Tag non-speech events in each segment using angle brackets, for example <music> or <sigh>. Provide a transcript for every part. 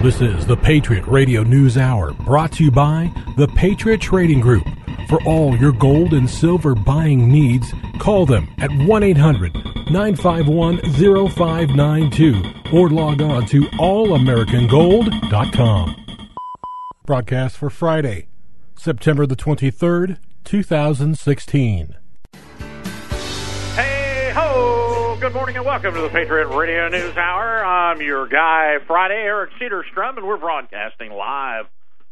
This is the Patriot Radio News Hour, brought to you by the Patriot Trading Group. For all your gold and silver buying needs, call them at 1 800 951 0592 or log on to allamericangold.com. Broadcast for Friday, September the 23rd, 2016. Good morning and welcome to the Patriot Radio News Hour. I'm your guy Friday, Eric Cedarstrom, and we're broadcasting live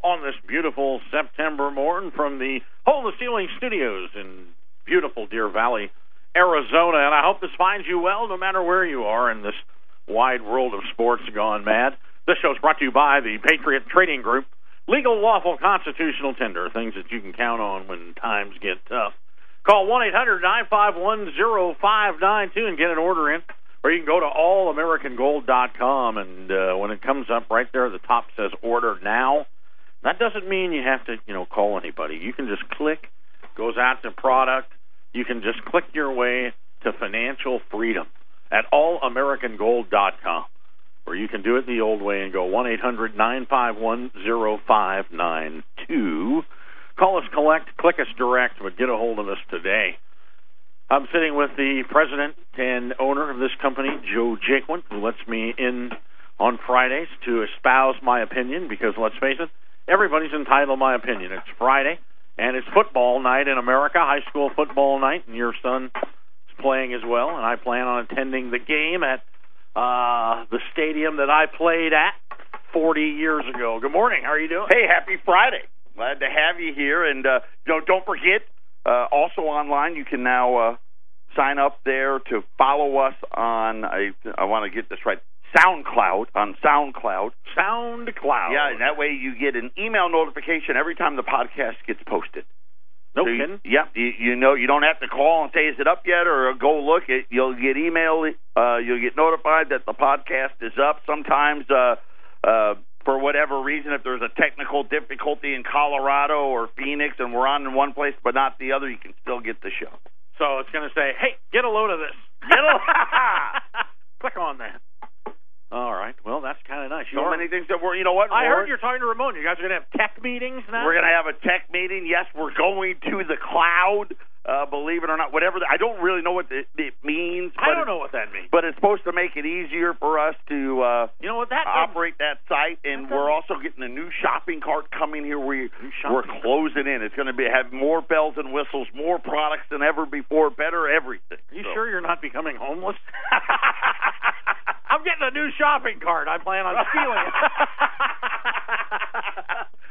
on this beautiful September morning from the Hole in the Ceiling Studios in beautiful Deer Valley, Arizona. And I hope this finds you well no matter where you are in this wide world of sports gone mad. This show is brought to you by the Patriot Trading Group. Legal, lawful, constitutional tender, things that you can count on when times get tough. Call 1 800 951 0592 and get an order in. Or you can go to allamericangold.com, and uh, when it comes up right there, the top says order now. That doesn't mean you have to, you know, call anybody. You can just click, goes out to product. You can just click your way to financial freedom at allamericangold.com. Or you can do it the old way and go 1 800 951 0592. Call us collect, click us direct, but get a hold of us today. I'm sitting with the president and owner of this company, Joe Jaquin, who lets me in on Fridays to espouse my opinion because let's face it, everybody's entitled to my opinion. It's Friday, and it's football night in America, high school football night, and your son is playing as well, and I plan on attending the game at uh, the stadium that I played at 40 years ago. Good morning. How are you doing? Hey, happy Friday. Glad to have you here. And uh, don't, don't forget, uh, also online, you can now uh, sign up there to follow us on, I, I want to get this right, SoundCloud, on SoundCloud. SoundCloud. Yeah, and that way you get an email notification every time the podcast gets posted. No so you, kidding. Yep. You, you know, you don't have to call and say, "Is it up yet?" or go look. It. You'll get email. Uh, you'll get notified that the podcast is up. Sometimes, uh, uh, for whatever reason, if there's a technical difficulty in Colorado or Phoenix, and we're on in one place but not the other, you can still get the show. So it's going to say, "Hey, get a load of this." Get a- <laughs> Click on that. All right. Well, that's kind of nice. You so are- many things that we're. You know what? I heard you're talking to Ramon. You guys are going to have tech meetings now. We're going to have a tech meeting. Yes, we're going to the cloud. Uh, believe it or not, whatever. The, I don't really know what it, it means. I don't know what that means. But it's supposed to make it easier for us to uh, You know what that operate that site, and That we're also getting a new shopping cart coming here. We we're closing in. It's going to be have more bells and whistles, more products than ever before, better everything. Are you So- sure you're not becoming homeless? <laughs> I'm getting a new shopping cart. I plan on stealing it. <laughs>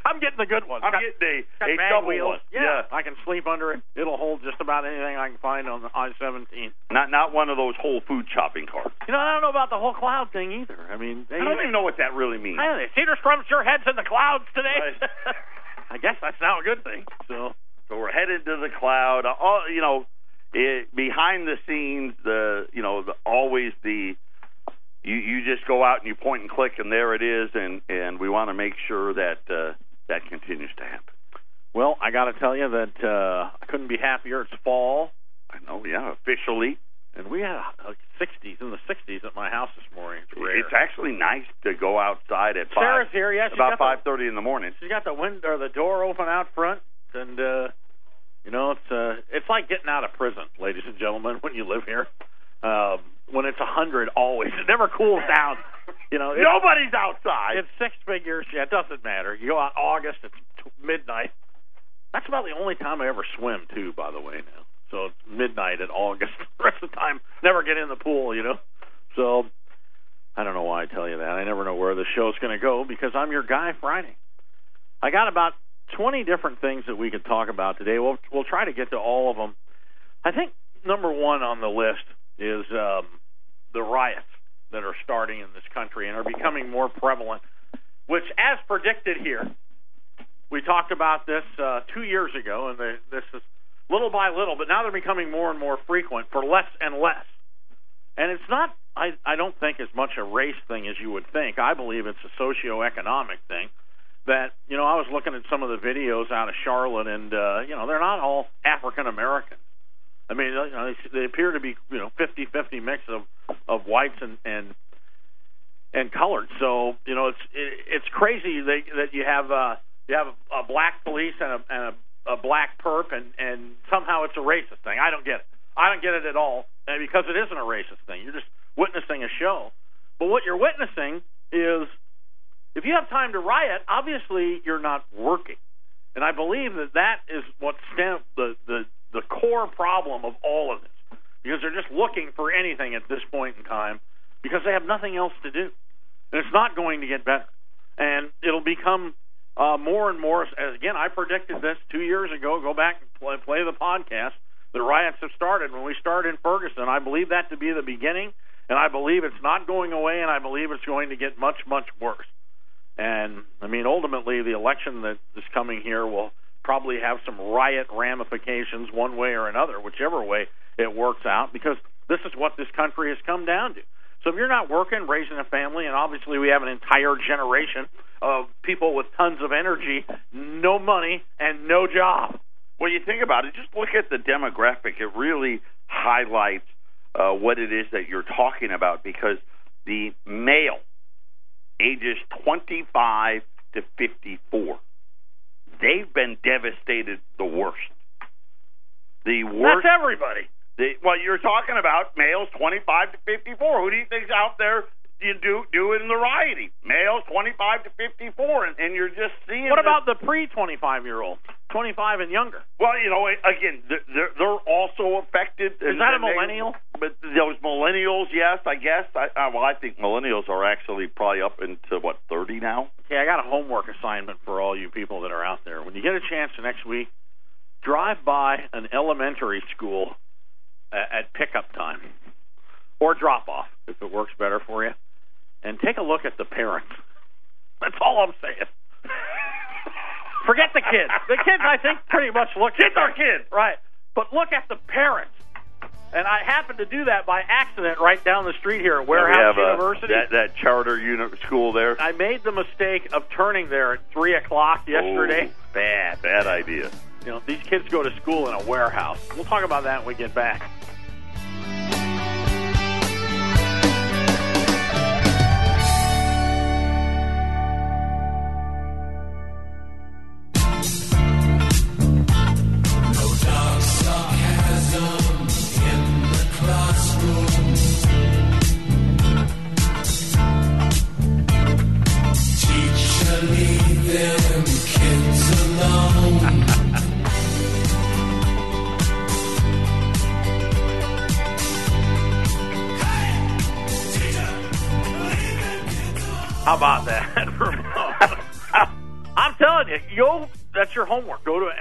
I'm getting the good one. I'm Got- getting got a double wheels. one. Yeah, I can sleep under it. It'll hold just about anything I can find on the I-17. not not one of those Whole Food shopping carts. You know, I don't know about the whole cloud thing either. I mean, they, I don't even know what that really means. I don't know. Cedarstrom sure heads in the clouds today. Right. <laughs> I guess that's now a good thing. So So we're headed to the cloud. All you know, it, behind the scenes, the you know, the, always the you you just go out and you point and click, and there it is, and and we want to make sure that uh, that continues to happen. Well, I got to tell you that uh, I couldn't be happier. It's fall, I know, yeah, officially, and we had like 60s in the 60s at my house this morning. It's rare. it's actually nice to go outside at Sarah's five, here. Yeah, about got five thirty in the morning. She's got the window or the door open out front, and uh, you know it's uh, it's like getting out of prison, ladies and gentlemen, <laughs> when you live here. Um, when it's a hundred, always it never cools down. You know, Nobody's outside. It's six figures. Yeah, it doesn't matter. You go out August, it's t- midnight. That's about the only time I ever swim too. By the way, now, so it's midnight in August. <laughs> The rest of the time, never get in the pool. You know, so I don't know why I tell you that. I never know where the show's going to go because I'm your guy Friday. I got about 20 different things that we could talk about today. We'll we'll try to get to all of them. I think number one on the list is um, the riots that are starting in this country and are becoming more prevalent, which, as predicted here, we talked about this uh, two years ago, and they, this is little by little, but now they're becoming more and more frequent for less and less. And it's not, I, I don't think, as much a race thing as you would think. I believe it's a socioeconomic thing. That you know, I was looking at some of the videos out of Charlotte, and uh, you know, they're not all African Americans. I mean, they, they appear to be you know fifty fifty mix of of whites and and and colored. So you know it's it, it's crazy that that you have uh, you have a, a black police and a, and a, a black perp, and and somehow it's a racist thing. I don't get it. I don't get it at all, and because it isn't a racist thing. You're just witnessing a show. But what you're witnessing is if you have time to riot, obviously you're not working. And I believe that that is what stem the the the core problem of all of this, because they're just looking for anything at this point in time, because they have nothing else to do, and it's not going to get better, and it'll become uh, more and more. As again, I predicted this two years ago. Go back and play, play the podcast. The riots have started when we started in Ferguson. I believe that to be the beginning, and I believe it's not going away, and I believe it's going to get much much worse. And I mean, ultimately, the election that is coming here will probably have some riot ramifications one way or another, whichever way it works out, because this is what this country has come down to. So if you're not working, raising a family, and obviously we have an entire generation of people with tons of energy, no money, and no job. Well, you think about it, just look at the demographic. It really highlights uh, what it is that you're talking about because the male ages 25 to 54. They've been devastated the worst. The worst. That's everybody. The, well, you're talking about males 25 to 54. Who do you think's out there you do doing the rioting? Males 25 to 54, and, and you're just seeing. What about the pre 25 year old, 25 and younger? Well, you know, again, they're they're also affected. Is that a millennial? They, but those millennials, yes, I guess. I, I well, I think millennials are actually probably up into what 30 now. Okay, I got a homework assignment for all you people that are out there. When you get a chance next week, drive by an elementary school at pickup time or drop off if it works better for you, and take a look at the parents. That's all I'm saying. Forget the kids. The kids, I think, pretty much look. Kids are kids, right? But look at the parents. And I happened to do that by accident right down the street here at Warehouse uh, University. A, that, that charter unit school there. I made the mistake of turning there at three o'clock yesterday. Oh, bad, bad idea. You know, these kids go to school in a warehouse. We'll talk about that when we get back.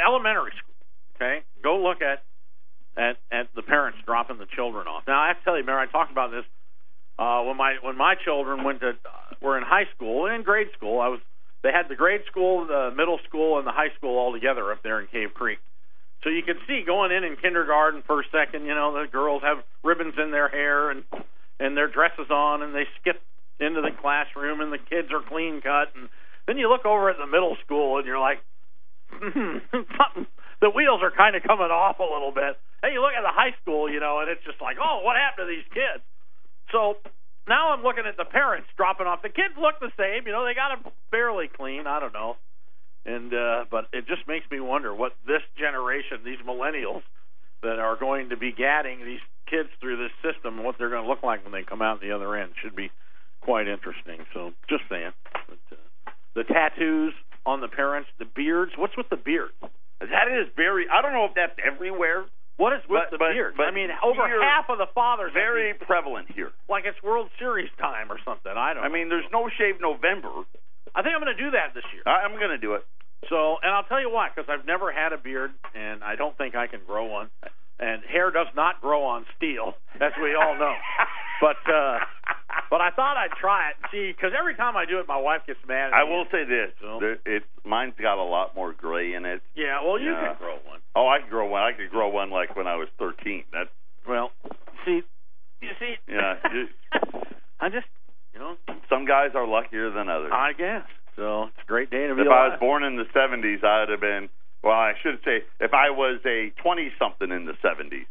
Elementary school. Okay, go look at at at the parents dropping the children off. Now I have to tell you, Mary, I talked about this uh, when my when my children went to uh, were in high school and in grade school. I was they had the grade school, the middle school, and the high school all together up there in Cave Creek. So you can see going in in kindergarten, first, second, you know, the girls have ribbons in their hair and and their dresses on, and they skip into the classroom and the kids are clean cut and then you look over at the middle school and you're like <laughs> the wheels are kind of coming off a little bit and you look at the high school you know and it's just like oh what happened to these kids so now i'm looking at the parents dropping off the kids look the same you know they got them fairly clean i don't know and uh but it just makes me wonder what this generation these millennials that are going to be gadding these kids through this system what they're going to look like when they come out the other end should be quite interesting. So just saying. But, uh, the tattoos on the parents, the beards. What's with the beards? That is very. I don't know if that's everywhere. What is with but, the but, beards? But I mean, over half of the fathers very prevalent here. Like it's World Series time or something. I don't. Know. I mean, there's no shave November. I think I'm going to do that this year. I'm going to do it. So, and I'll tell you why, because I've never had a beard, and I don't think I can grow one. And hair does not grow on steel, as we all know. <laughs> but uh, but I thought I'd try it see because every time I do it, my wife gets mad. I will say this: so. there, it mine's got a lot more gray in it. Yeah, well, you yeah. can grow one. Oh, I can grow one. I could grow one like when I was thirteen. That's well, see, you see, yeah. <laughs> I just, you know, some guys are luckier than others. I guess. So it's a great day to be If alive. I was born in the '70s, I'd have been. Well, I should say, if I was a 20-something in the '70s.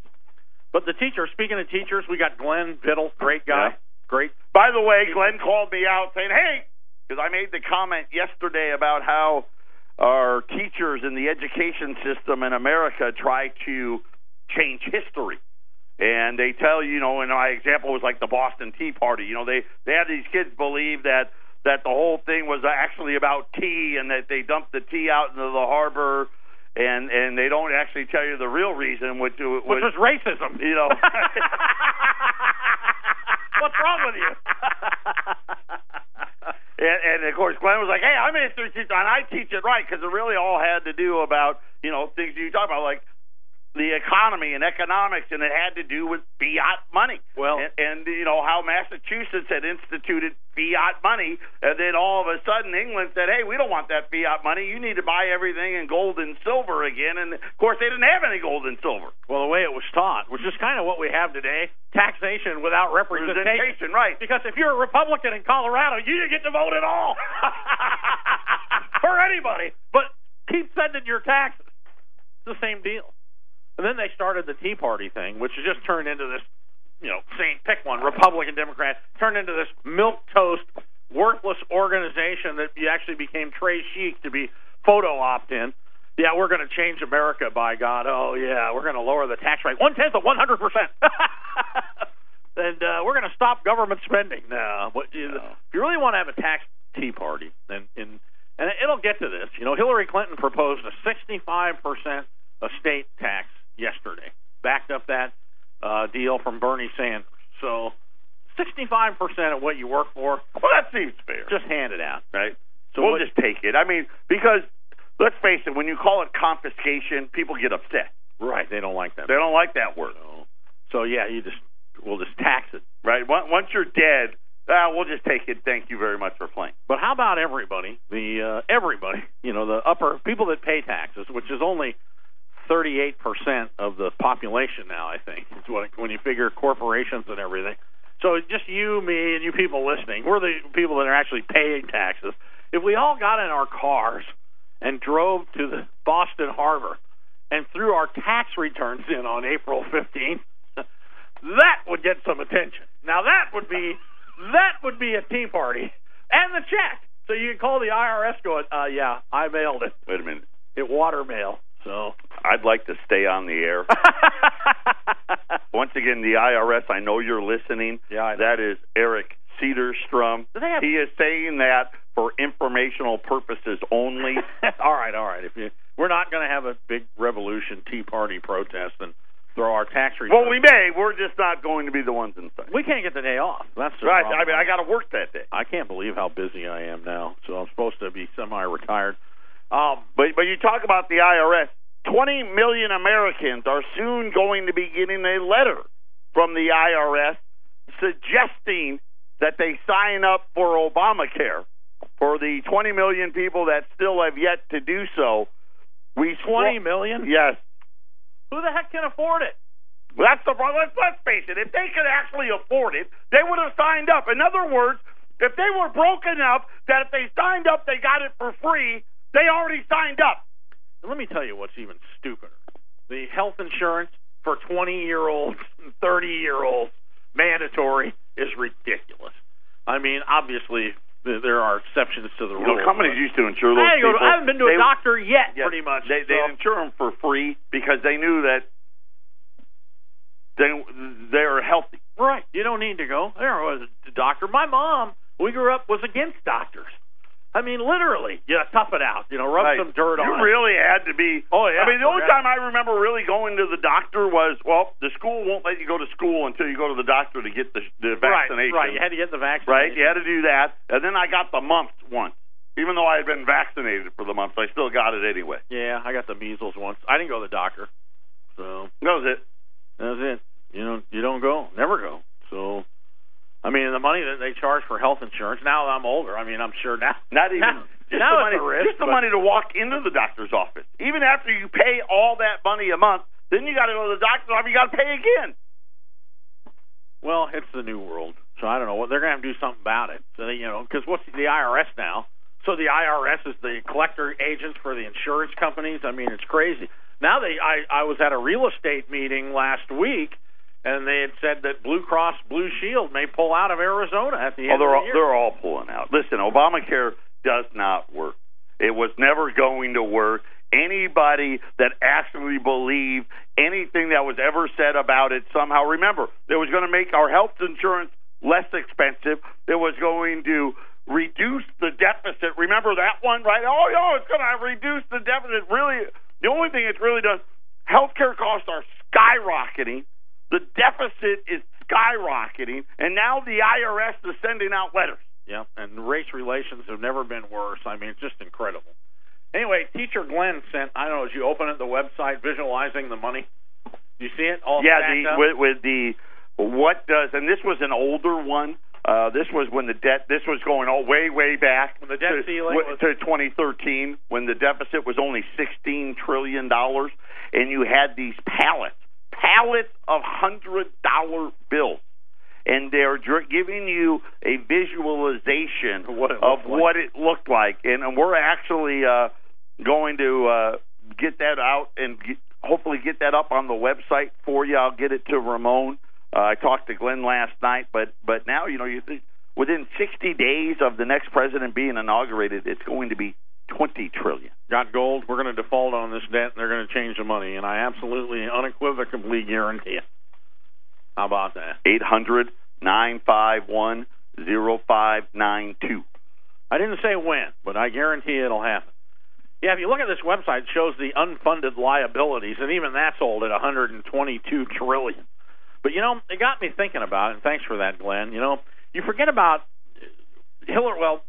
But the teacher, speaking of teachers, we got Glenn Biddle, great guy. Yeah great. By the way, Glenn called me out saying, "Hey," because I made the comment yesterday about how our teachers in the education system in America try to change history. And they tell you, you know, and my example was like the Boston Tea Party. You know, they they had these kids believe that that the whole thing was actually about tea and that they dumped the tea out into the harbor and and they don't actually tell you the real reason which was, which was racism. You know. <laughs> <laughs> What's wrong with you? <laughs> and, and of course, Glenn was like, "Hey, I'm a history teacher, and I teach it right because it really all had to do about you know things you talk about, like the economy and economics, and it had to do with fiat money. Well, and, and you know how Massachusetts had instituted fiat money, and then all of a sudden England said, "Hey, we don't want that fiat money. You need to buy everything in gold and silver again." And of course, they didn't have any gold and silver. Well, the way it was taught, which is kind of what we have today, taxation without representation. representation right? Because if you're a Republican in Colorado, you didn't get to vote at all <laughs> for anybody. But keep sending your taxes. It's the same deal. And then they started the Tea Party thing, which just turned into this, you know, saying pick one, Republican, Democrat, turned into this milk toast, worthless organization that you actually became Trey Chic to be photo opt in. Yeah, we're going to change America, by God. Oh, yeah, we're going to lower the tax rate one tenth of 100%. and uh, we're going to stop government spending. No, but you, No. if you really want to have a tax tea party, then in and it'll get to this. You know, Hillary Clinton proposed a 65% estate tax yesterday, backed up that uh, deal from Bernie Sanders. So, 65% of what you work for, Well, that seems fair, just hand it out. right? So we'll what- just take it. I mean, because let's face it, when you call it confiscation, people get upset. Right, they don't like that. They don't like that word, So, so yeah, you just we'll just tax it. right? Once once you're dead, ah, we'll just take it. Thank you very much for playing. But how about everybody? The uh, everybody, you know, the upper people that pay taxes, which is only 38% of the population now, I think. It's what when you figure corporations and everything. So just you, me, and you people listening, we're the people that are actually paying taxes. If we all got in our cars and drove to the Boston Harbor and threw our tax returns in on April 15th, that would get some attention. Now that would be that would be a tea party and the check. So you can call the IRS going, uh, yeah, I mailed it. Wait a minute. It water mail. So I'd like to stay on the air. <laughs> Once again, the IRS, I know you're listening. Yeah. That is Eric Cedarstrom. Have- He is saying that for informational purposes only. <laughs> all right, all right. If you, we're not going to have a big revolution, Tea Party protest, and throw our tax returns. well, we may. We're just not going to be the ones inside. we can't get the day off. That's Right. problem. I mean, I got to work that day. I can't believe how busy I am now. So I'm supposed to be semi-retired. Um, But but you talk about the IRS. Twenty million Americans are soon going to be getting a letter from the IRS suggesting that they sign up for Obamacare. For the 20 million people that still have yet to do so, we twenty million. Yes, Who the heck can afford it? Well, that's the problem. Let's, let's face it. If they could actually afford it, they would have signed up. In other words, if they were broke enough that if they signed up, they got it for free, they already signed up. And let me tell you what's even stupider. The health insurance for 20 year olds and 30 year olds, mandatory, is ridiculous. I mean, obviously, there are exceptions to the rule. know, companies used to insure those I, people. I haven't been to a They- doctor yet, Yes, pretty much. They, they so- insure them for free because they knew that they they're healthy. right. You don't need to go. There was a doctor. My mom, we grew up, was against doctors. I mean, literally, you tough it out. You know, rub Right. some dirt you on it. really had to be. Oh, yeah. I mean, the only oh, Yeah. time I remember really going to the doctor was well, the school won't let you go to school until you go to the doctor to get the, the vaccination. right. Right. You had to get the vaccination. Right, you had to do that, and then I got the mumps once. Even though I had been vaccinated for the mumps, I still got it anyway. Yeah, I got the measles once. I didn't go to the doctor, so That was it. That was it. You know, you don't go, never go. So, I mean, the money that they charge for health insurance. Now that I'm older, I mean, I'm sure now. <laughs> Not even now, just now the money, risk, just the money to walk into the doctor's office. Even after you pay all that money a month, then you got to go to the doctor's office. You got to pay again. Well, it's the new world, so I don't know what they're going to have to do something about it. So they, you know, because what's the IRS now? So the IRS is the collector agents for the insurance companies. I mean, it's crazy. Now they, I, I was at a real estate meeting last week, and they had said that Blue Cross Blue Shield may pull out of Arizona at the Oh, end they're of all, the year. they're all pulling out. Listen, Obamacare does not work. It was never going to work. Anybody that actually believed anything that was ever said about it somehow, remember, it was going to make our health insurance less expensive. It was going to reduce the deficit. Remember that one, right? Oh, no, it's going to reduce the deficit. Really, the only thing it's really done, healthcare costs are skyrocketing. The deficit is skyrocketing, and now the IRS is sending out letters. Yeah, and race relations have never been worse. I mean, it's just incredible. Anyway, teacher Glenn sent. I don't know. Did you open it the website, visualizing the money? Do you see it all yeah, the up? with, with the what does and this was an older one. Uh, this was when the debt. This was going all way, way back When the debt to, ceiling was- to 2013, when the deficit was only 16 trillion dollars, and you had these pallets, pallets of hundred dollar bills, and they're giving you a visualization What of like. what it looked like, and, and we're actually uh, going to uh, get that out and get, hopefully get that up on the website for you. I'll get it to Ramon. Uh, I talked to Glenn last night, but but now you know you think within 60 days of the next president being inaugurated, it's going to be 20 trillion. got gold. We're going to default on this debt, and they're going to change the money. And I absolutely, unequivocally guarantee it. How about that? 800 951 0592. I didn't say when, but I guarantee it'll happen. Yeah, if you look at this website, it shows the unfunded liabilities, and even that's old at 122 trillion. But you know, it got me thinking about it. And thanks for that, Glenn. You know, you forget about uh, Hillary. Well,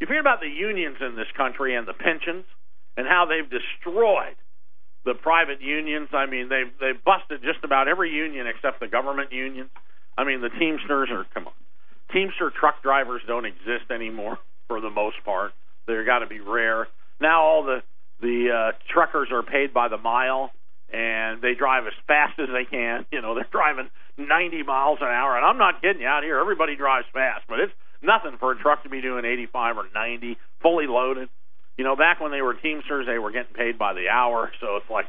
you forget about the unions in this country and the pensions and how they've destroyed the private unions. I mean, they've they've busted just about every union except the government unions. I mean, the Teamsters are come on. Teamster truck drivers don't exist anymore for the most part. They're got to be rare. Now all the the uh, truckers are paid by the mile, and they drive as fast as they can. You know, they're driving 90 miles an hour, and I'm not kidding you. Out here, everybody drives fast, but it's nothing for a truck to be doing 85 or 90 fully loaded. You know, back when they were Teamsters, they were getting paid by the hour, <laughs> so it's like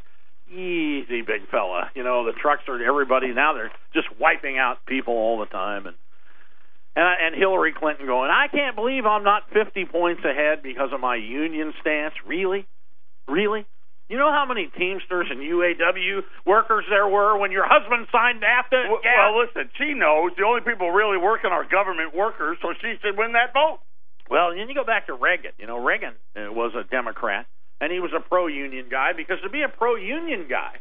easy, big fella. You know, the trucks are everybody now. They're just wiping out people all the time, and and, and Hillary Clinton going, I can't believe I'm not 50 points ahead because of my union stance. Really? Really? You know how many Teamsters and UAW workers there were when your husband signed NAFTA? Well, Yeah. well, listen, she knows the only people really working are government workers, so she should win that vote. Well, then you go back to Reagan. You know, Reagan uh, was a Democrat, and he was a pro-union guy because to be a pro-union guy,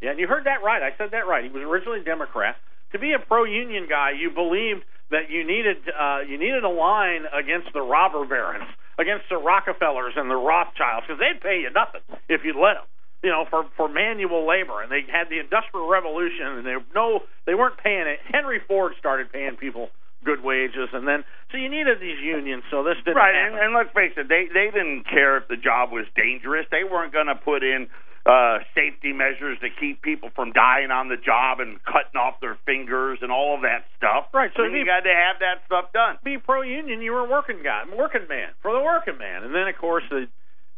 yeah, and you heard that right. I said that right. He was originally a Democrat. To be a pro-union guy, you believed that you needed uh, you needed a line against the robber barons, against the Rockefellers and the Rothschilds, because they'd pay you nothing if you'd let them. You know, for for manual labor, and they had the Industrial Revolution, and they no, they weren't paying it. Henry Ford started paying people good wages, and then so you needed these unions. So this didn't Right, and, and let's face it, they they didn't care if the job was dangerous. They weren't going to put in uh safety measures to keep people from dying on the job and cutting off their fingers and all of that stuff. Right, so I mean, if- you got to have that stuff done. be pro union, you were a working guy, working man for the working man. And then of course the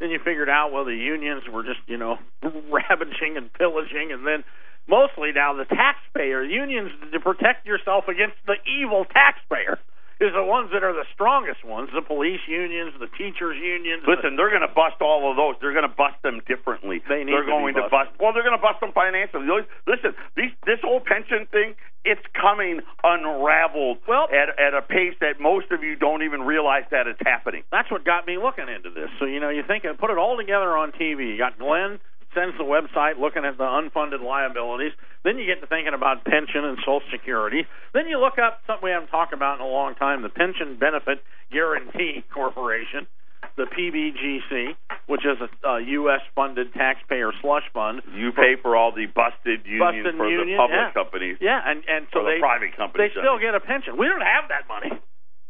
then you figured out well the unions were just you know <laughs> ravaging and pillaging, and then mostly now the taxpayer unions to protect yourself against the evil taxpayer is the ones that are the strongest ones the police unions the teachers unions the- Listen, they're going to bust all of those. They're going to bust them differently. They need are to be going to bust. Well, they're going to bust them financially. Listen, these, this whole pension thing, it's coming unraveled Well- at at a pace that most of you don't even realize that it's happening. that's what got me looking into this. So you know, you think and put it all together on TV. You got Glenn sends the website looking at the unfunded liabilities. Then you get to thinking about pension and Social Security. Then you look up something we haven't talked about in a long time: the Pension Benefit Guaranty Corporation, the PBGC, which is a, a U.S. funded taxpayer slush fund. You pay for all the busted unions Busted for union, the public yeah. companies. Yeah, and and so For the they private companies, They still get a pension. We don't have that money.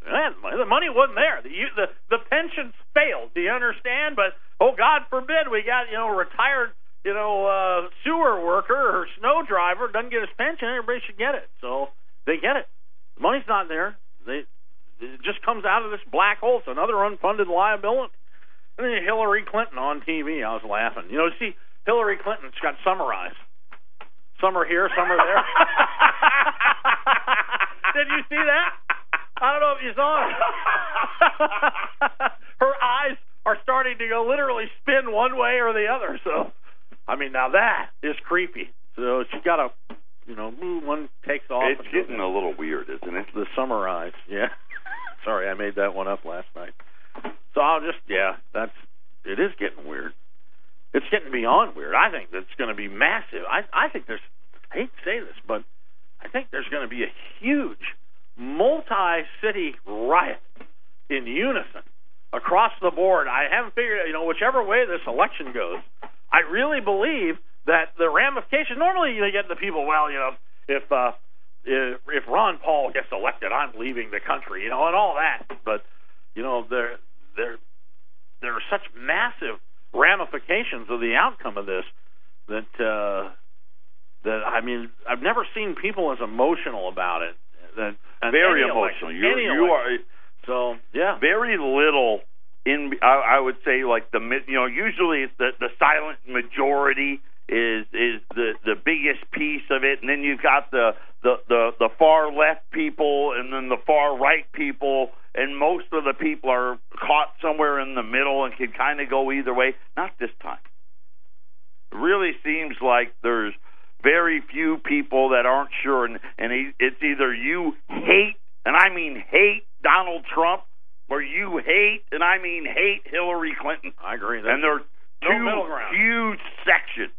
Money- The money wasn't there. The you- the the pensions failed. Do you understand? But oh God forbid we got you know retired you know uh, sewer worker or snow driver doesn't get his pension. Everybody should get it. So they get it. The money's not there. They it just comes out of this black hole. It's another unfunded liability. And then Hillary Clinton on TV. I was laughing. You know, see Hillary Clinton's got summarized. Some are here, some are there. <laughs> Did you see that? I don't know if you saw it. <laughs> Her eyes are starting to go literally spin one way or the other. So, I mean, now that is creepy. So she's got a, you know, one takes off. It's getting a little weird, isn't it? The summer eyes. Yeah. <laughs> Sorry, I made that one up last night. So I'll just, yeah, that's it is getting weird. It's getting beyond weird. I think that's going to be massive. I I think there's. I hate to say this, but I think there's going to be a huge multi-city riot in unison across the board. I haven't figured, you know, whichever way this election goes, I really believe that the ramifications. Normally, you get the people, well, you know, if uh, if, if Ron Paul gets elected, I'm leaving the country, you know, and all that. But you know, there there there are such massive ramifications of the outcome of this that uh, that I mean, I've never seen people as emotional about it. That very emotional. Election, you you are so yeah. Very little in I, I would say like the you know usually it's the the silent majority is is the the biggest piece of it, and then you've got the the the, the far left people, and then the far right people, and most of the people are caught somewhere in the middle and can kind of go either way. Not this time. It really seems like there's very few people that aren't sure, and and it's either you hate, and I mean hate Donald Trump, or you hate, and I mean hate Hillary Clinton. I agree. That's and they're two no huge sections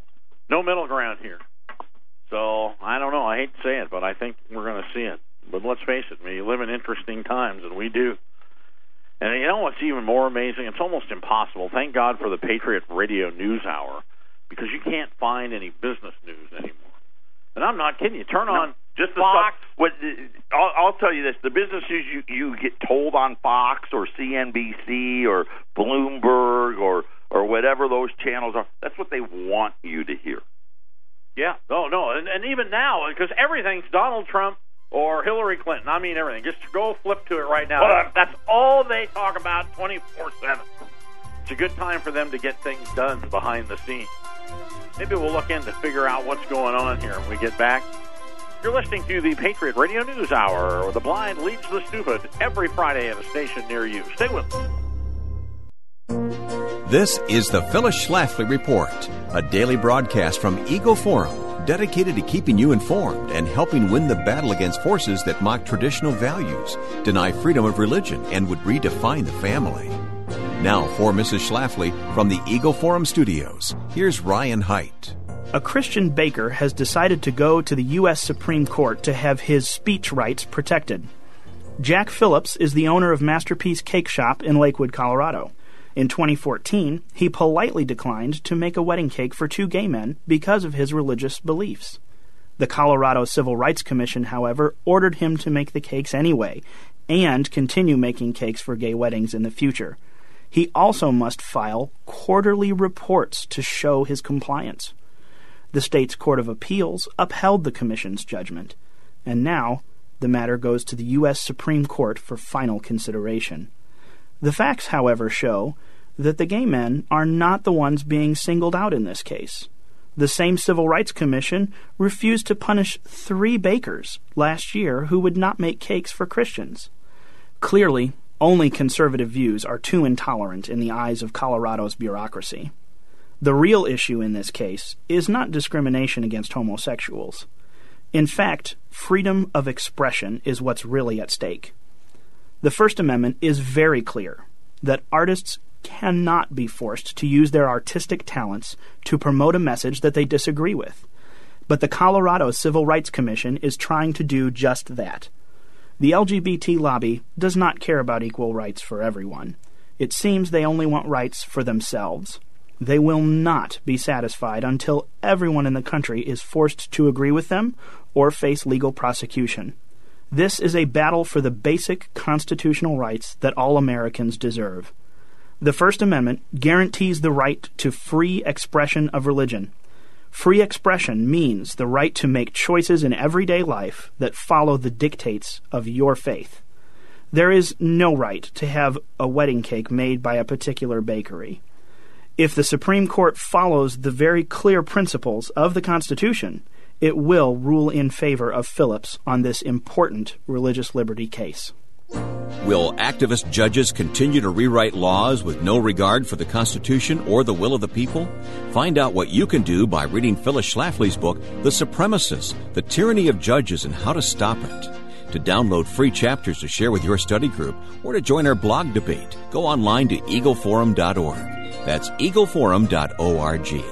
no middle ground here. So I don't know. I hate to say it, but I think we're going to see it. But let's face it, we live in interesting times, and we do. And you know what's even more amazing? It's almost impossible. Thank God for the Patriot Radio News Hour, because you can't find any business news anymore. And I'm not kidding you. Turn no, on just Fox. Stuff, what, I'll, I'll tell you this: the business news you you get told on Fox or CNBC or Bloomberg or or whatever those channels are. That's what they want you to hear. Yeah. Oh no, and, and even now, because everything's Donald Trump or Hillary Clinton. I mean everything. Just go flip to it right now. Well, that's all they talk about twenty four seven. It's a good time for them to get things done behind the scenes. Maybe we'll look in to figure out what's going on here when we get back. You're listening to the Patriot Radio News Hour, where the blind leads the stupid every Friday at a station near you. Stay with us. This is the Phyllis Schlafly Report, a daily broadcast from Eagle Forum dedicated to keeping you informed and helping win the battle against forces that mock traditional values, deny freedom of religion, and would redefine the family. Now, for Mrs. Schlafly from the Eagle Forum studios, here's Ryan Haidt. A Christian baker has decided to go to the U.S. Supreme Court to have his speech rights protected. Jack Phillips is the owner of Masterpiece Cake Shop in Lakewood, Colorado. In 2014, he politely declined to make a wedding cake for two gay men because of his religious beliefs. The Colorado Civil Rights Commission, however, ordered him to make the cakes anyway and continue making cakes for gay weddings in the future. He also must file quarterly reports to show his compliance. The state's Court of Appeals upheld the Commission's judgment, and now the matter goes to the U.S. Supreme Court for final consideration. The facts, however, show that the gay men are not the ones being singled out in this case. The same Civil Rights Commission refused to punish three bakers last year who would not make cakes for Christians. Clearly, only conservative views are too intolerant in the eyes of Colorado's bureaucracy. The real issue in this case is not discrimination against homosexuals. In fact, freedom of expression is what's really at stake. The First Amendment is very clear that artists cannot be forced to use their artistic talents to promote a message that they disagree with. But the Colorado Civil Rights Commission is trying to do just that. The LGBT lobby does not care about equal rights for everyone. It seems they only want rights for themselves. They will not be satisfied until everyone in the country is forced to agree with them or face legal prosecution. This is a battle for the basic constitutional rights that all Americans deserve. The First Amendment guarantees the right to free expression of religion. Free expression means the right to make choices in everyday life that follow the dictates of your faith. There is no right to have a wedding cake made by a particular bakery. If the Supreme Court follows the very clear principles of the Constitution, it will rule in favor of Phillips on this important religious liberty case. Will activist judges continue to rewrite laws with no regard for the Constitution or the will of the people? Find out what you can do by reading Phyllis Schlafly's book, The Supremacists The Tyranny of Judges and How to Stop It. To download free chapters to share with your study group or to join our blog debate, go online to eagleforum.org. That's eagleforum.org.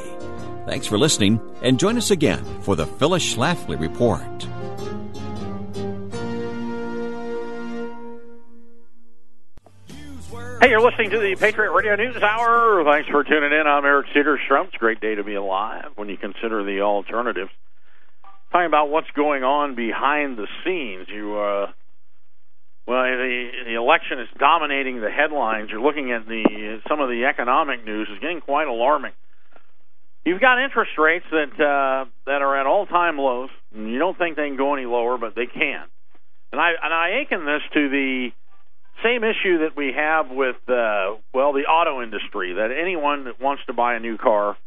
Thanks for listening, and join us again for the Phyllis Schlafly Report. Hey, you're listening to the Patriot Radio News Hour. Thanks for tuning in. I'm Eric Cedarstrom. It's a great day to be alive when you consider the alternatives. Talking about what's going on behind the scenes. You, uh, well, the the election is dominating the headlines. You're looking at the some of the economic news is getting quite alarming. You've got interest rates that uh, that are at all time lows. You don't think they can go any lower, but they can. And I and I akin this to the same issue that we have with uh, well the auto industry that anyone that wants to buy a new car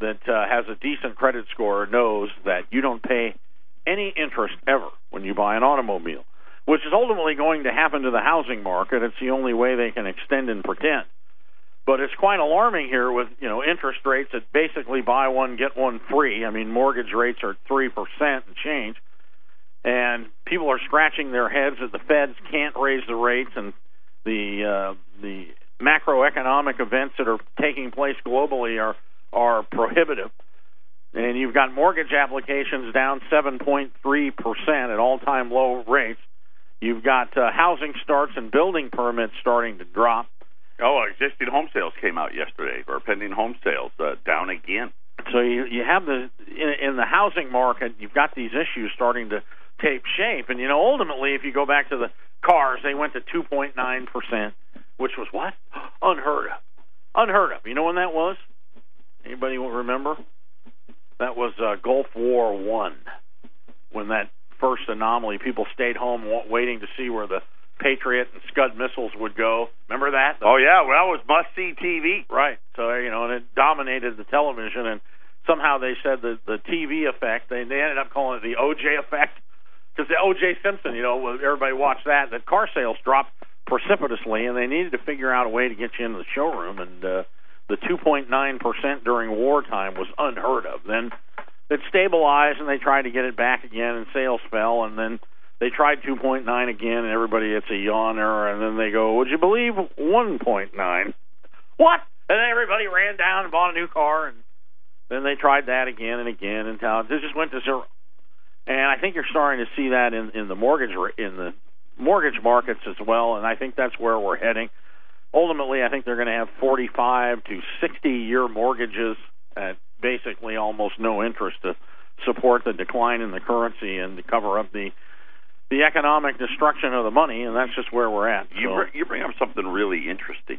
that uh, has a decent credit score knows that you don't pay any interest ever when you buy an automobile, which is ultimately going to happen to the housing market. It's the only way they can extend and pretend. But it's quite alarming here with you know interest rates that basically buy one get one free. I mean mortgage rates are three percent and change and people are scratching their heads that the feds can't raise the rates and the uh, the macroeconomic events that are taking place globally are are prohibitive. And you've got mortgage applications down 7.3% at all-time low rates. You've got uh, housing starts and building permits starting to drop. Oh, existing home sales came out yesterday, or pending home sales uh, down again. So you you have the in, in the housing market, you've got these issues starting to take shape. And you know, ultimately, if you go back to the cars, they went to 2.9 percent, which was what <gasps> unheard of, unheard of. You know when that was? Anybody remember? That was uh, Gulf War One, when that first anomaly. People stayed home waiting to see where the Patriot and Scud missiles would go. Remember that? oh yeah, well, it was must see TV. Right. So you know, and it dominated the television, and somehow they said the the TV effect. They they ended up calling it the OJ effect because the O.J. Simpson, you know, everybody watched that. That car sales dropped precipitously, and they needed to figure out a way to get you into the showroom. And uh, the 2.9 percent during wartime was unheard of. Then it stabilized, and they tried to get it back again, and sales fell. And then they tried 2.9 again, and everybody gets a yawner. And then they go, "Would you believe 1.9? What?" And then everybody ran down and bought a new car, and then they tried that again and again until it just went to zero and I think you're starting to see that in in the mortgage in the mortgage markets as well. And I think that's where we're heading. Ultimately, I think they're going to have 45 to 60 year mortgages at basically almost no interest to support the decline in the currency and to cover up the the economic destruction of the money, and that's just where we're at. You so. bring, you bring up something really interesting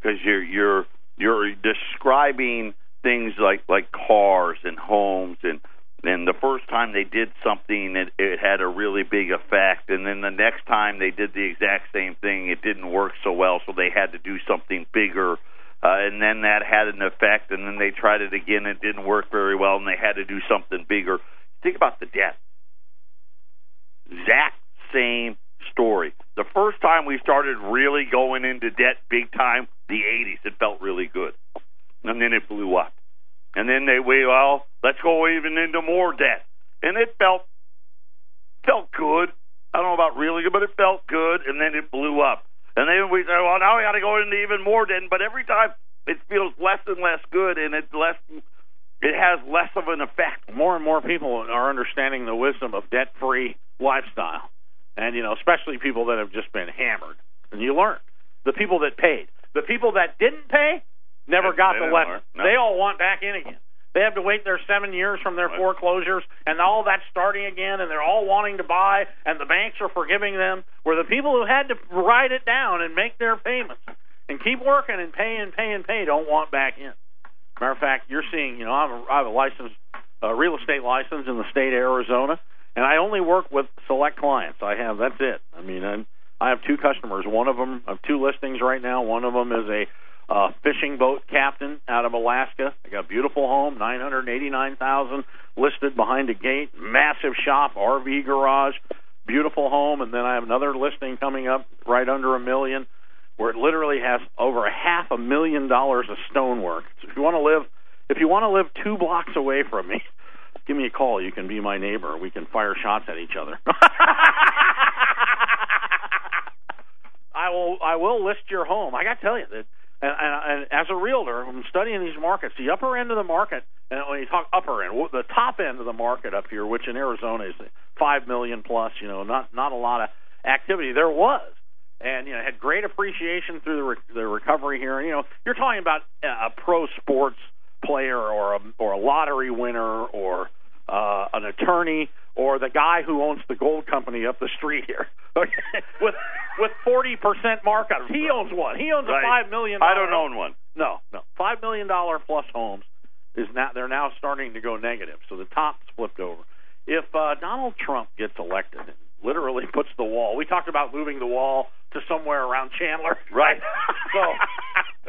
because you're you're you're describing things like like cars and homes and and the first time they did something, it, it had a really big effect. And then the next time they did the exact same thing, it didn't work so well, so they had to do something bigger. Uh, and then that had an effect, and then they tried it again, it didn't work very well, and they had to do something bigger. Think about the debt. Exact same story. The first time we started really going into debt big time, the 80s, it felt really good. And then it blew up. And then they, we, well, let's go even into more debt. And it felt, felt good. I don't know about really good, but it felt good. And then it blew up. And then we said, well, now we got to go into even more debt. But every time it feels less and less good, and it's less, it has less of an effect. More and more people are understanding the wisdom of debt-free lifestyle, and you know, especially people that have just been hammered. And you learn the people that paid, the people that didn't pay, never got the lesson. No. They all want back in again. They have to wait their seven years from their foreclosures, and all that's starting again, and they're all wanting to buy, and the banks are forgiving them. Where the people who had to write it down and make their payments and keep working and pay and pay and pay don't want back in. Matter of fact, you're seeing, you know, I'm a, I have a license, a real estate license in the state of Arizona, and I only work with select clients. I have that's it. I mean, I'm, I have two customers. One of them, I have two listings right now. One of them is a uh, fishing boat captain out of Alaska. I got a beautiful home, nine hundred eighty-nine thousand listed behind a gate, massive shop, RV garage, beautiful home, and then I have another listing coming up right under a million, where it literally has over a half a million dollars of stonework. So if you want to live, if you want to live two blocks away from me, <laughs> give me a call. You can be my neighbor. We can fire shots at each other. <laughs> I will. I will list your home. I got to tell you that, and, and, and as a realtor, I'm studying these markets. The upper end of the market, and when you talk upper end, the top end of the market up here, which in Arizona is five million plus. You know, not not a lot of activity. There was, and you know, had great appreciation through the re- the recovery here. And, you know, you're talking about a pro sports player or a or a lottery winner or uh, an attorney or the guy who owns the gold company up the street here <laughs> with with forty percent markups. He owns one. He owns Right. a five million. I don't own one. No, no, five million dollar plus homes is now they're now starting to go negative. So the top's flipped over. If uh, Donald Trump gets elected and literally <laughs> puts the wall, we talked about moving the wall to somewhere around Chandler, Right. <laughs> so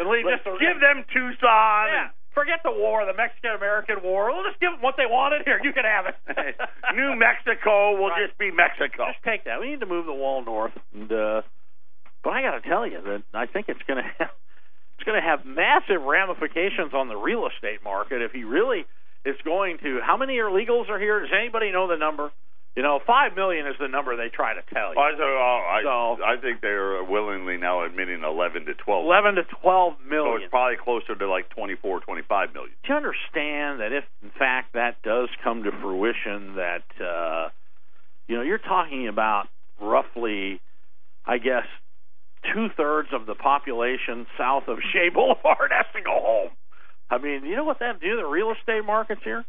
and leave just give them Tucson. yeah. Forget the war, the Mexican American War. We'll just give them what they wanted. Here, you can have it. <laughs> New Mexico will Right. just be Mexico. Just take that. We need to move the wall north. And uh, but I got to tell you that I think it's going to have it's going to have massive ramifications on the real estate market if he really is going to. How many illegals are here? Does anybody know the number? You know, five million is the number they try to tell you. I, so, I, So- I think they're willingly now admitting 11 to 12. Eleven to twelve million. So it's probably closer to like 24, 25 million. do you understand that if in fact that does come to fruition that uh you know you're talking about roughly i guess two thirds of the population south of shea boulevard <laughs> has to go home i mean you know what that do to the real estate markets here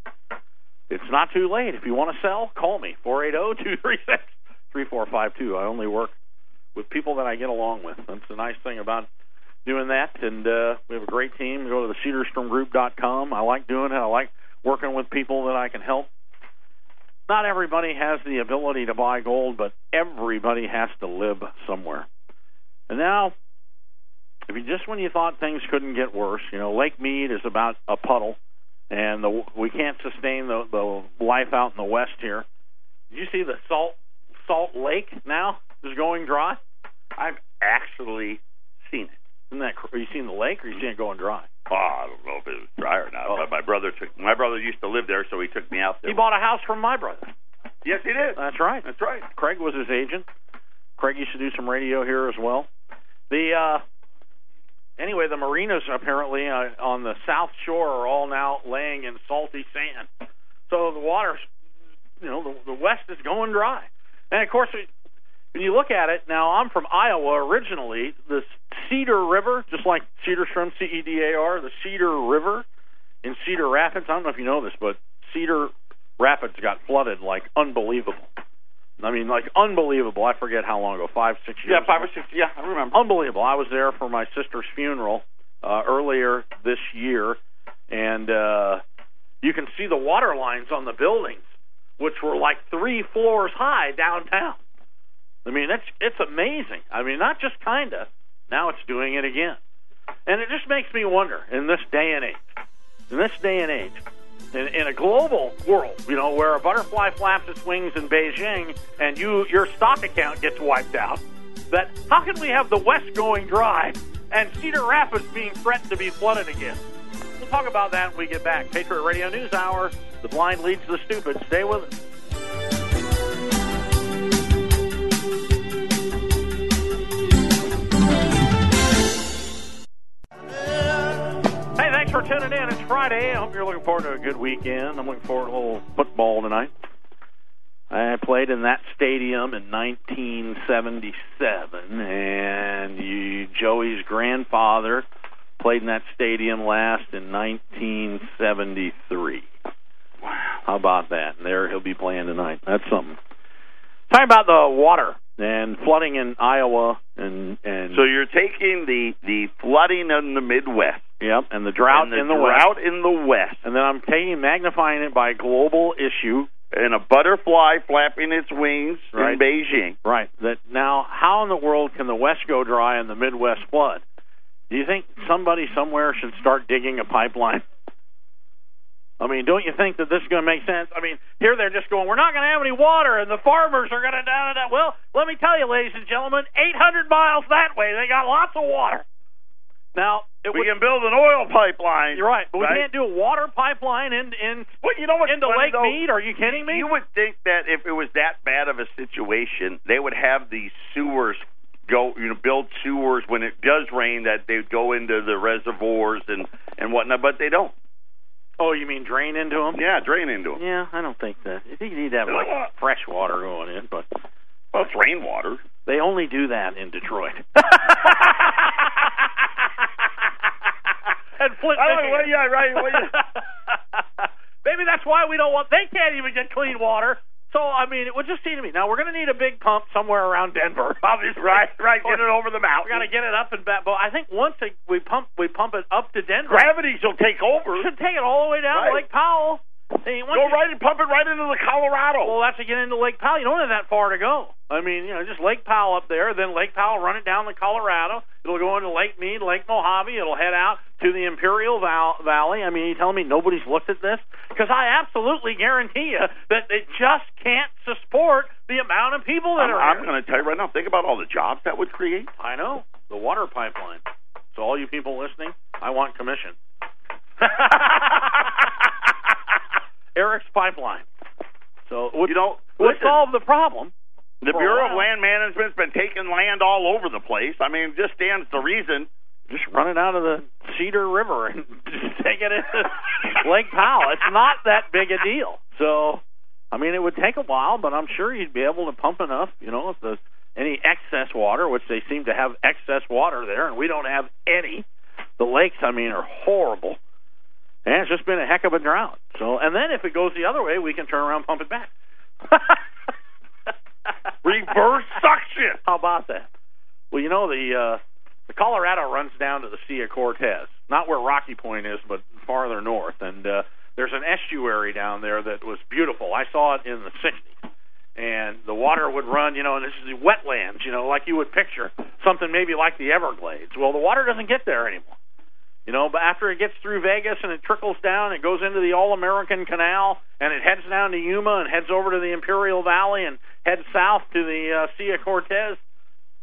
it's not too late if you want to sell call me four eight zero two three six three four five two i only work with people that i get along with that's the nice thing about doing that, and uh, we have a great team. Go to the cedarstromgroup.com. I like doing it. I like working with people that I can help. Not everybody has the ability to buy gold, but everybody has to live somewhere. And now, if you just when you thought things couldn't get worse, you know, Lake Mead is about a puddle, and the, we can't sustain the, the life out in the west here. Did you see the salt Salt Lake now is going dry? I've actually seen it. Isn't that are you seen the lake or you seen it going dry? Oh, I don't know if it was dry or not. Oh. But my brother took. My brother used to live there, so he took me out there. He bought a house from my brother. yes, he did. That's right. That's right. Craig was his agent. Craig used to do some radio here as well. The uh anyway, the marinas apparently uh, on the south shore are all now laying in salty sand. So the water's you know, the, the west is going dry. And of course when you look at it, now I'm from Iowa originally. The Cedar River, just like Cedarstrom, C E D A R, the Cedar River in Cedar Rapids. I don't know if you know this, but Cedar Rapids got flooded like unbelievable. I mean, like unbelievable. I forget how long ago, five, six years. Yeah, five ago. or six. Yeah, I remember. Unbelievable. I was there for my sister's funeral uh, earlier this year, and uh, you can see the water lines on the buildings, which were like three floors high downtown. I mean, it's it's amazing. I mean, not just kinda. Now it's doing it again, and it just makes me wonder in this day and age, in this day and age, in, in a global world, you know, where a butterfly flaps its wings in Beijing and you your stock account gets wiped out, that how can we have the West going dry and Cedar Rapids being threatened to be flooded again? We'll talk about that when we get back. Patriot Radio News Hour. The blind leads the stupid. Stay with us. Thanks for tuning in. It's Friday. I hope you're looking forward to a good weekend. I'm looking forward to a little football tonight. I played in that stadium in 1977, and you, Joey's grandfather played in that stadium last in 1973. Wow. How about that? And there he'll be playing tonight. That's something. Talking about the water and flooding in Iowa and and So you're taking the the flooding in the Midwest, yep, and the drought and the in the west. drought in the West, And then I'm taking magnifying it by a global issue. and a butterfly flapping its wings Right. in Beijing. Right. That now how in the world can the West go dry and the Midwest flood? Do you think somebody somewhere should start digging a pipeline? I mean, don't you think that this is going to make sense? I mean, here they're just going, we're not going to have any water, and the farmers are going to da da da. Well, let me tell you, ladies and gentlemen, 800 miles that way, they got lots of water. Now, it We would, can build an oil pipeline. you're right, but we can't do a water pipeline in in Well, you know what's into funny, Lake though? Mead. Are you kidding me? You would think that if it was that bad of a situation, they would have these sewers go, you know, build sewers when it does rain that they'd go into the reservoirs and and whatnot, but they don't. oh, you mean drain into them? Yeah, drain into them. Yeah, I don't think that. I think you need to have like fresh water going in, but Well, it's rainwater. they only do that in Detroit. <laughs> and Flint, I don't know, well, yeah, right, well, yeah. <laughs> Maybe that's why we don't want. They can't even get clean water. So I mean, it would just seem to me. Now we're going to need a big pump somewhere around Denver, <laughs> obviously. Right, right. Get it over the mouth. We got to get it up and back. But I think once it, we pump, we pump it up to Denver. Gravity will take over. Should take it all the way down to Right. Lake Powell. Hey, Go you- right and pump it right into the Colorado. Well, that's to get into Lake Powell. You don't have that far to go. I mean, you know, just Lake Powell up there, then Lake Powell run it down the Colorado. It'll go into Lake Mead, Lake Mojave. It'll head out to the Imperial Val- Valley. I mean, you telling me nobody's looked at this? Because I absolutely guarantee you that it just can't support the amount of people that I'm, are. I'm going to tell you right now. Think about all the jobs that would create. I know the water pipeline. So all you people listening, I want commission. <laughs> Eric's pipeline. So would, You know, would listen. solve the problem. The Bureau of. Land Management's been taking land all over the place. I mean, just stands to reason. Just run it out of the Cedar River and <laughs> just take it into <laughs> Lake Powell. It's not that big a deal. So, I mean, it would take a while, but I'm sure you'd be able to pump enough. You know, if the any excess water, which they seem to have excess water there, and we don't have any. The lakes, I mean, are horrible. And it's just been a heck of a drought. So, and then if it goes the other way, we can turn around and pump it back. <laughs> Reverse suction. How about that? Well, you know the uh, the Colorado runs down to the Sea of Cortez, not where Rocky Point is, but farther north. And uh, there's an estuary down there that was beautiful. I saw it in the '60s, and the water would run. You know, and this is the wetlands. You know, like you would picture something maybe like the Everglades. Well, the water doesn't get there anymore. You know, but after it gets through Vegas and it trickles down, it goes into the All American Canal and it heads down to Yuma and heads over to the Imperial Valley and heads south to the uh, Sea of Cortez.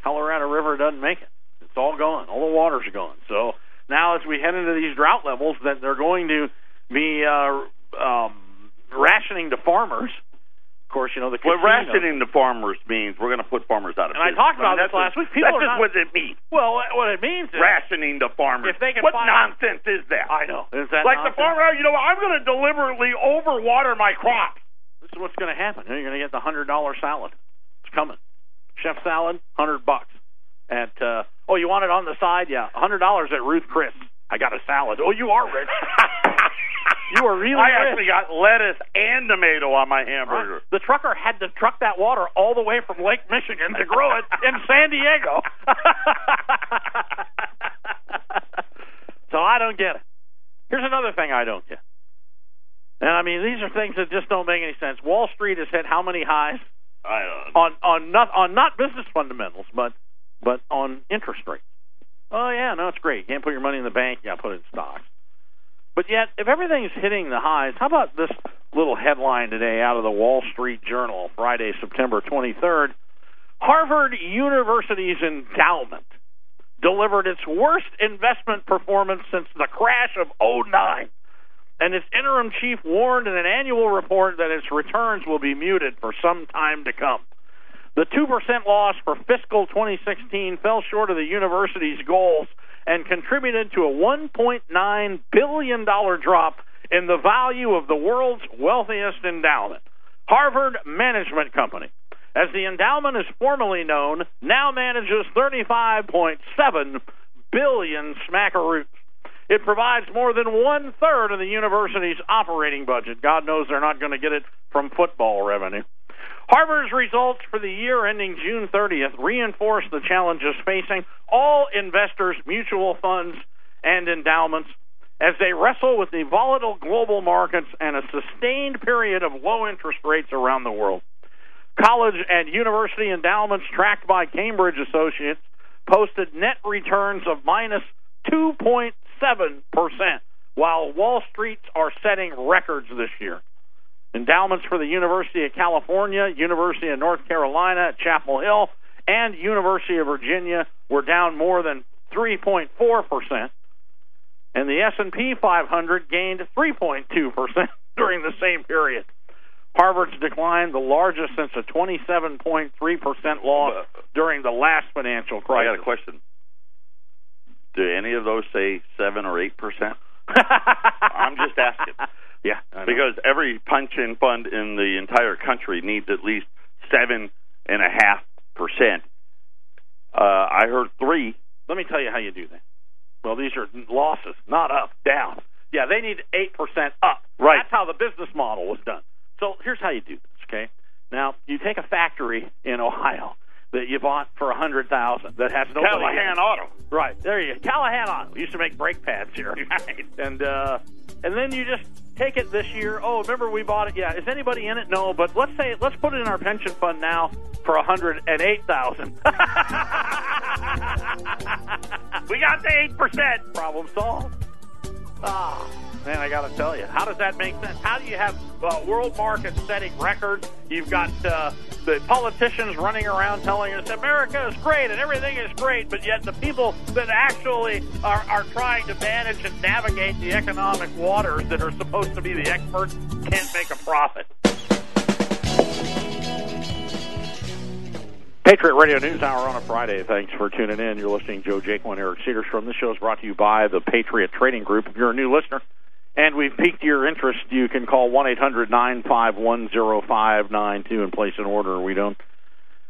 Colorado River doesn't make it. It's all gone. All the water's gone. So now, as we head into these drought levels, that they're going to be uh, um, rationing to farmers. Of course, you know the What casinos. rationing the farmers means we're going to put farmers out of And I business. talked about mean, this last just- week. People that's just not- what it means. Well, what it means is Rationing the farmers. If they can what nonsense is that? I know. Is that like the nonsense? farmer, you know, I'm going to deliberately overwater my crops. This is what's going to happen. You're going to get the hundred dollar salad. It's coming. Chef salad, hundred bucks. At uh, oh, you want it on the side? Yeah, hundred dollars at Ruth Chris. I got a salad. Oh, you are rich. <laughs> you are really I rich. actually got lettuce and tomato on my hamburger. Right. The trucker had to truck that water all the way from Lake Michigan to grow it in San Diego. <laughs> so I don't get it. Here's another thing I don't get. And I mean, these are things that just don't make any sense. Wall Street has hit how many highs I don't know. on on not on not business fundamentals, but but on interest rates. Oh yeah, no, it's great. You can't put your money in the bank. You got to put it in stocks. But yet, if everything's hitting the highs, how about this little headline today out of the Wall Street Journal, Friday, September 23rd? Harvard University's endowment delivered its worst investment performance since the crash of '09, and its interim chief warned in an annual report that its returns will be muted for some time to come. The 2% loss for fiscal 2016 fell short of the university's goals and contributed to a $1.9 billion drop in the value of the world's wealthiest endowment, Harvard Management Company. As the endowment is formally known, now manages 35.7 billion smackaroos. It provides more than one third of the university's operating budget. God knows they're not going to get it from football revenue. Harvard's results for the year ending June 30th reinforce the challenges facing all investors, mutual funds, and endowments as they wrestle with the volatile global markets and a sustained period of low interest rates around the world. College and university endowments tracked by Cambridge Associates posted net returns of minus 2.7%, while Wall Streets are setting records this year. Endowments for the University of California, University of North Carolina at Chapel Hill, and University of Virginia were down more than 3.4%, and the S&P 500 gained 3.2% <laughs> during the same period. Harvard's decline, the largest since a 27.3% loss uh, during the last financial crisis. I got a question. Do any of those say seven or eight percent? I'm just asking. <laughs> Yeah, Because every pension fund in the entire country needs at least seven and a half percent. Uh, I heard three. let me tell you how you do that. Well, these are losses, not up, down. Yeah, they need eight percent up. Right. That's how the business model was done. So here's how you do this. Okay. Now you take a factory in Ohio that you bought for a hundred thousand that has no Callahan Auto. Right there you go. Callahan Auto we used to make brake pads here, <laughs> right? And uh, and then you just take it this year. Oh, remember we bought it? Yeah. Is anybody in it? No. But let's say let's put it in our pension fund now for a hundred and eight thousand. <laughs> we got the eight percent. Problem solved. Ah, man, I got to tell you, how does that make sense? How do you have uh, world markets setting records? You've got uh, the politicians running around telling us America is great and everything is great, but yet the people that actually are, are trying to manage and navigate the economic waters that are supposed to be the experts can't make a profit. Patriot Radio News Hour on a Friday. Thanks for tuning in. You're listening to Joe Jaquin, and Eric Cedarstrom. This show is brought to you by the Patriot Trading Group. If you're a new listener and we've piqued your interest, you can call one eight hundred nine five one zero five nine two and place an order. We don't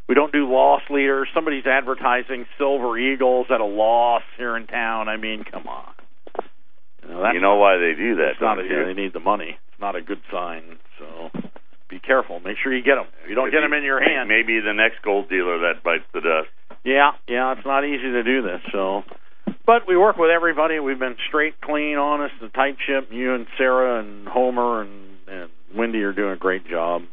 we don't do loss leaders. Somebody's advertising Silver Eagles at a loss here in town. I mean, come on. You know, You know why they do that? it's not a, don't they need the money. It's not a good sign. So be careful. Make sure you get them. If you don't get them in your hand. Maybe the next gold dealer that bites the dust. Yeah, yeah, it's not easy to do this. So, but we work with everybody. We've been straight, clean, honest, and tight ship. You and Sarah and Homer and, and Wendy are doing a great job.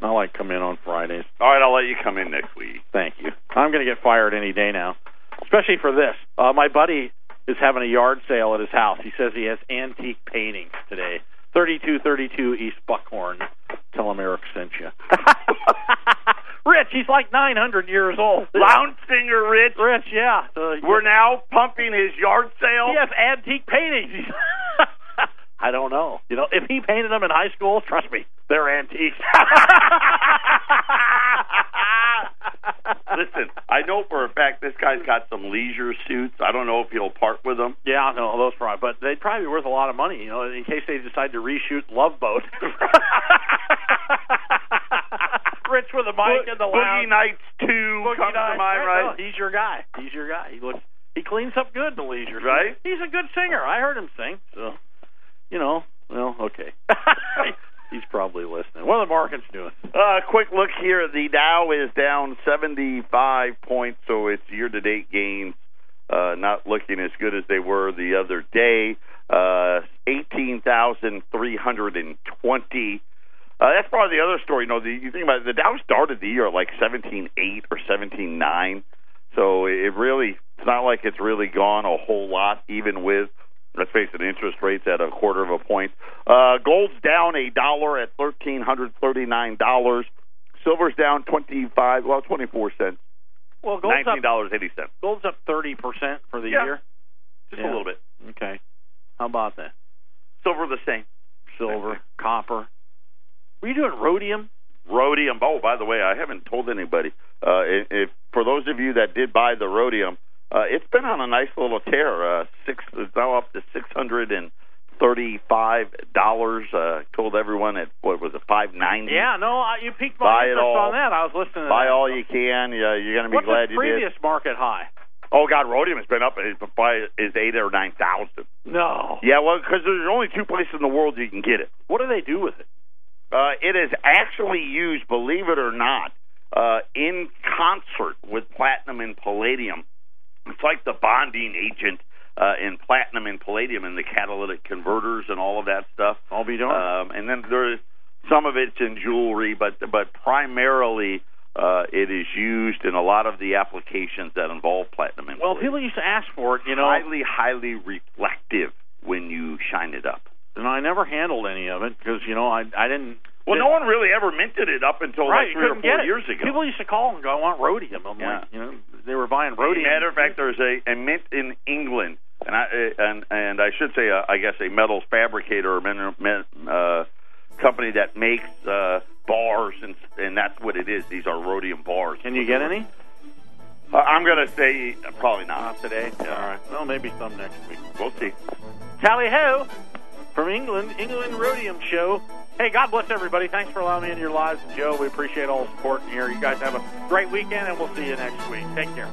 I like come in on Fridays. All right, I'll let you come in next week. Thank you. I'm going to get fired any day now, especially for this. Uh, my buddy is having a yard sale at his house. He says he has antique paintings today. 3232 East Buckhorn. Tell him Eric sent you. <laughs> Rich, he's like 900 years old. Lounge singer Rich. Rich, yeah. Uh, We're now pumping his yard sale. Yes, antique paintings. <laughs> I don't know. You know, if he painted them in high school, trust me, they're antiques. Listen, I know for a fact this guy's got some leisure suits. I don't know if he'll part with them. Yeah, no, those probably, but they'd probably be worth a lot of money, you know, in case they decide to reshoot Love Boat. <laughs> Rich with a mic in the Boogie lounge. Nights Two Boogie comes to Nights. mind, Yeah, right? no, he's your guy. He's your guy. He looks. He cleans up good in the leisure. Right? He's a good singer. I heard him sing. So, you know, well, okay. <laughs> he's probably listening. What are the markets doing? Uh, quick look here. The Dow is down 75 points, so its year-to-date gains uh, not looking as good as they were the other day. Uh, 18,320. Uh, that's probably the other story. You know, the, you think about it, the Dow started the year at like 17.8 or 17.9, so it really it's not like it's really gone a whole lot, even with let's face it, interest rates at a quarter of a point. Uh, gold's down a dollar at thirteen hundred thirty nine dollars. Silver's down twenty five, well twenty four cents, Well, gold's nineteen up. dollars eighty. Gold's up thirty percent for the Yeah. year. Just Yeah. a little bit. Okay. How about that? Silver the same. Silver, copper. Were you doing rhodium? Rhodium. Oh, by the way, I haven't told anybody. Uh, if, if for those of you that did buy the rhodium, uh, it's been on a nice little tear. Uh, six it's now up to six hundred and thirty-five dollars. Uh, told everyone at what was it, five ninety? Yeah, no, I, you piqued Buy my it interest all. on that. I was listening to Buy that. all you can. Yeah, you're going to be glad. What's glad the you previous market high? Oh God, rhodium has been up by is eight or nine thousand. No. Yeah, well, because there's only two places in the world you can get it. What do they do with it? Uh, it is actually used, believe it or not, uh, in concert with platinum and palladium. It's like the bonding agent uh, in platinum and palladium and the catalytic converters and all of that stuff. I'll be darned. Um, and then there's some of it's in jewelry, but but primarily uh, it is used in a lot of the applications that involve platinum. And Well, people used to ask for it, you know. Highly, highly reflective when you shine it up. And I never handled any of it because you know I I didn't. Well, no one really ever minted it up until right, like three or four years ago. People used to call and go, "I want rhodium." I'm yeah. like, you know, they were buying rhodium. matter of fact, there's a, a mint in England, and I and and I should say, a, I guess, a metals fabricator or mineral, uh, company that makes uh, bars, and and that's what it is. These are rhodium bars. Can you get any? Uh, I'm going to say uh, probably not. Not today. Yeah. All right. Well, maybe some next week. We'll see. Tally ho from England, England Rhodium Show. Hey, God bless everybody. Thanks for allowing me in your lives. And Joe, we appreciate all the support here. You guys have a great weekend, and we'll see you next week. Take care.